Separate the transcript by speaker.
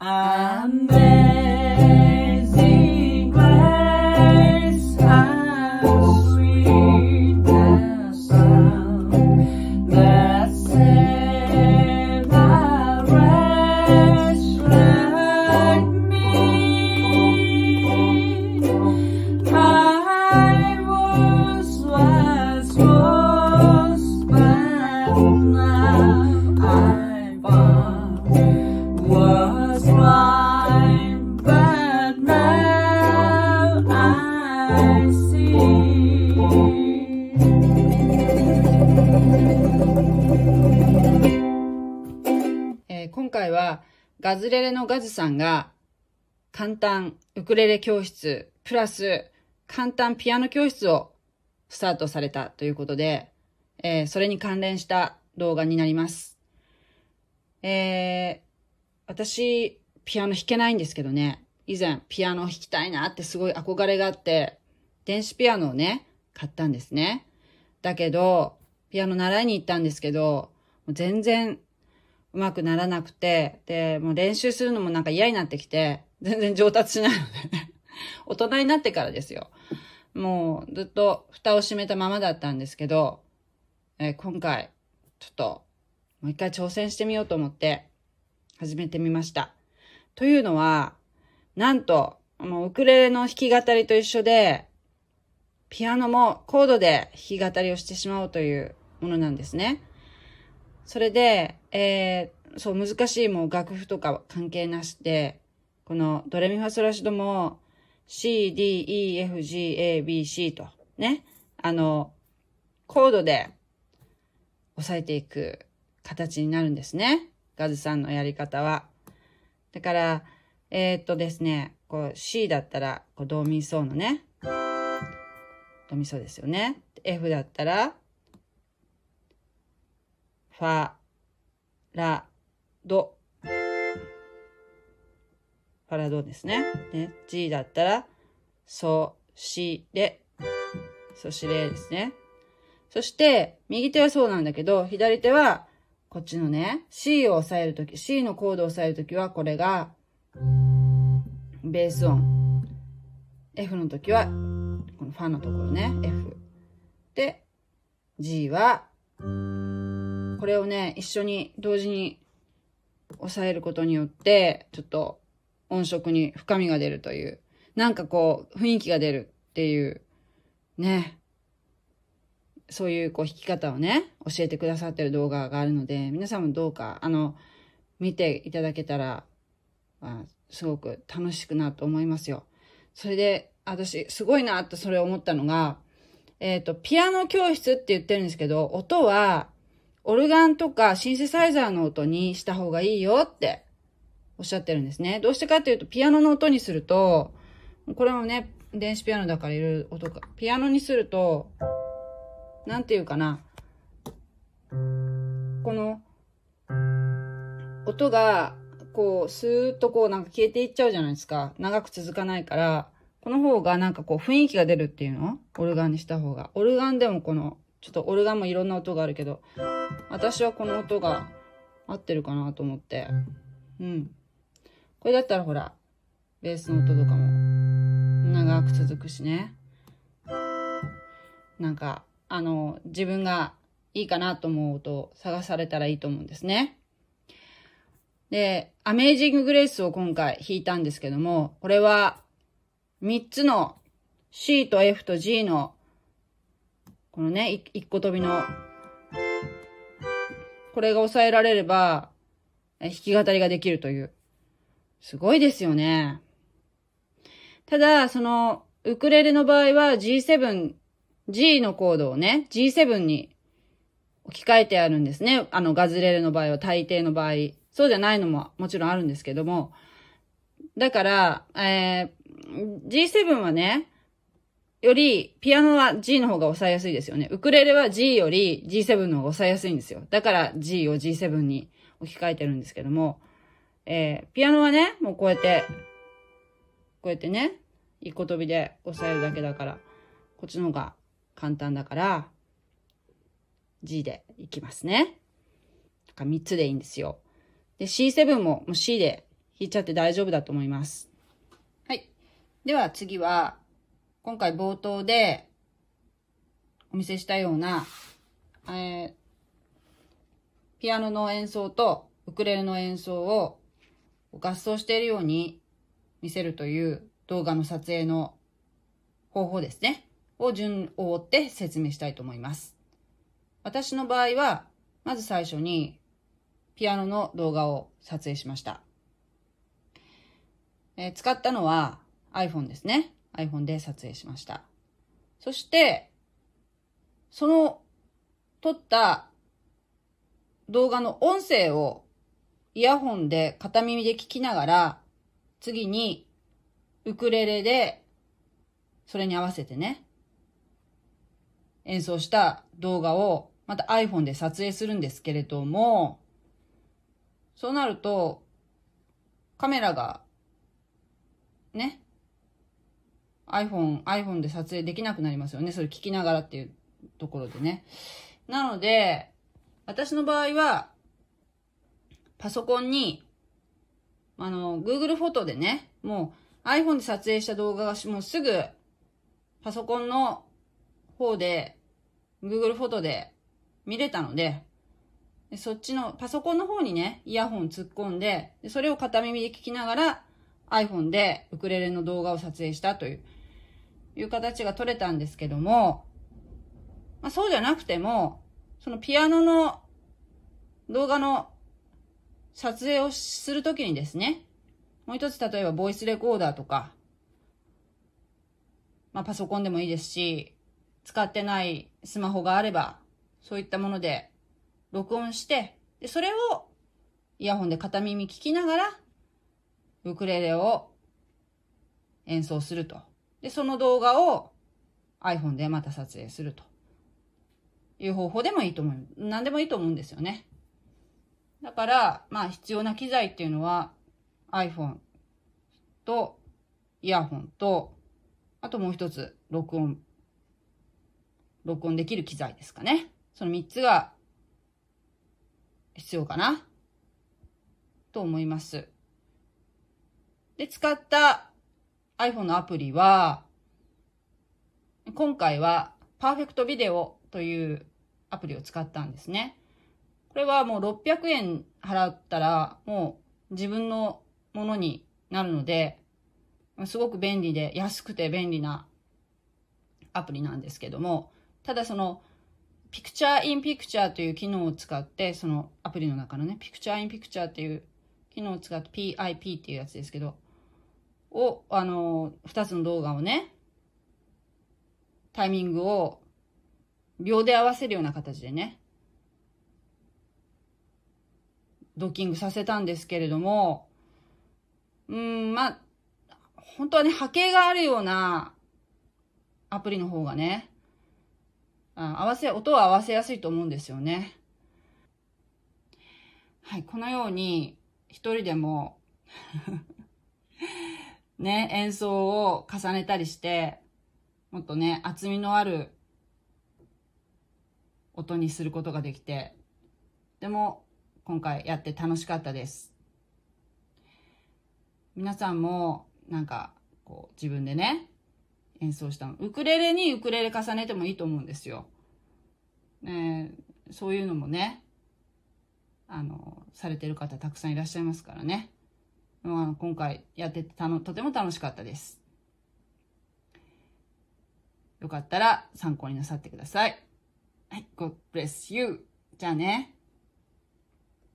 Speaker 1: Amen. ガズレレのガズさんが簡単ウクレレ教室プラス簡単ピアノ教室をスタートされたということで、えーそれに関連した動画になります。えー私、ピアノ弾けないんですけどね、以前ピアノ弾きたいなってすごい憧れがあって、電子ピアノをね、買ったんですね。だけど、ピアノ習いに行ったんですけど、全然うまくならなくて、で、もう練習するのもなんか嫌になってきて、全然上達しないのでね。大人になってからですよ。もうずっと蓋を閉めたままだったんですけど、えー今回、ちょっと、もう一回挑戦してみようと思って、始めてみました。というのは、なんと、もうウクレレの弾き語りと一緒で、ピアノもコードで弾き語りをしてしまおうというものなんですね。それで、えーそう、難しいもう楽譜とか関係なしで、このドレミファソラシドも C, D, E, F, G, A, B, C とね、あの、コードで押さえていく形になるんですね。ガズさんのやり方は。だから、えーっとですね、こう C だったら、こうドミソのね、ドミソですよね。F だったら、ファ、ラ、ド。ファラドですね。ね G だったら、ソ、シ、レ。ソシレですね。そして、右手はそうなんだけど、左手は、こっちのね、C を押さえるとき、C のコードを押さえるときは、これが、ベース音。F のときは、このファのところね、F。で、G は、これをね、一緒に同時に押さえることによって、ちょっと音色に深みが出るという、なんかこう、雰囲気が出るっていう、ね、そういうこう弾き方をね、教えてくださってる動画があるので、皆さんもどうか、あの、見ていただけたら、まあすごく楽しくなると思いますよ。それで、私、すごいなってそれを思ったのが、えっ、と、ピアノ教室って言ってるんですけど、音は、オルガンとかシンセサイザーの音にした方がいいよっておっしゃってるんですね。どうしてかっていうと、ピアノの音にすると、これもね、電子ピアノだからいろいろ音が、ピアノにすると、なんていうかな、この、音が、こう、スーッとこうなんか消えていっちゃうじゃないですか。長く続かないから、この方がなんかこう雰囲気が出るっていうの？オルガンにした方が。オルガンでもこの、ちょっとオルガンもいろんな音があるけど、私はこの音が合ってるかなと思って。うん。これだったらほら、ベースの音とかも長く続くしね。なんか、あの、自分がいいかなと思う音を探されたらいいと思うんですね。で、アメージンググレースを今回弾いたんですけども、これは3つの C と F と G のこのね、一個飛びのこれが抑えられれば弾き語りができるという。すごいですよね。ただ、その、ウクレレの場合は G7、G のコードをね、G7 に置き換えてあるんですね。あの、ガズレレの場合は、大抵の場合。そうじゃないのももちろんあるんですけども。だから、えー、G7 はね、より、ピアノは G の方が抑えやすいですよね。ウクレレは G より G7 の方が抑えやすいんですよ。だから G を G7 に置き換えてるんですけども、えー、ピアノはね、もうこうやって、こうやってね、一個飛びで押さえるだけだから、こっちの方が簡単だから、G でいきますね。だから3つでいいんですよ。で、C7 ももう C で弾いちゃって大丈夫だと思います。はい。では次は、今回冒頭でお見せしたような、えーピアノの演奏とウクレレの演奏を合奏しているように見せるという動画の撮影の方法ですね。を順を追って説明したいと思います。私の場合は、まず最初にピアノの動画を撮影しました。えー使ったのは iPhone ですね。iPhone で撮影しました。そして、その撮った動画の音声をイヤホンで片耳で聞きながら、次にウクレレでそれに合わせてね、演奏した動画をまた iPhone で撮影するんですけれども、そうなると、カメラが、ね、iPhone、iPhone で撮影できなくなりますよね。それ聞きながらっていうところでね。なので、私の場合は、パソコンに、あの、Google フォトでね、もう iPhone で撮影した動画がもうすぐ、パソコンの方で、Google フォトで見れたので、そっちの、パソコンの方にね、イヤホン突っ込んで、でそれを片耳で聞きながら、iPhone でウクレレの動画を撮影したという、いう形が取れたんですけども、まあ、そうじゃなくても、そのピアノの動画の撮影をするときにですね、もう一つ例えばボイスレコーダーとか、まあパソコンでもいいですし、使ってないスマホがあれば、そういったもので録音して、で、それをイヤホンで片耳聞きながら、ウクレレを演奏すると。で、その動画を iPhone でまた撮影するという方法でもいいと思う。何でもいいと思うんですよね。だから、まあ必要な機材っていうのは iPhone とイヤホンと、あともう一つ録音、録音できる機材ですかね。その三つが必要かなと思います。で、使った iPhone のアプリは、今回は Perfect Video というアプリを使ったんですね。これはもう600円払ったらもう自分のものになるので、すごく便利で安くて便利なアプリなんですけども、ただその、ピクチャーインピクチャーという機能を使って、そのアプリの中のね、ピクチャーインピクチャーっていう機能を使って PIP っていうやつですけど、を、あの、二つの動画をね、タイミングを秒で合わせるような形でね、ドッキングさせたんですけれども、うん、まあ、本当はね、波形があるようなアプリの方がね、あ合わせ、音を合わせやすいと思うんですよね。はい、このように、一人でもね、演奏を重ねたりして、もっとね、厚みのある音にすることができて、でも、今回やって楽しかったです。皆さんも、なんか、こう、自分でね、演奏したの。ウクレレにウクレレ重ねてもいいと思うんですよ。ねそういうのもね、あの、されてる方たくさんいらっしゃいますからね。まあ、今回やっててたのとても楽しかったです。よかったら参考になさってください。はい、God bless you. じゃあね。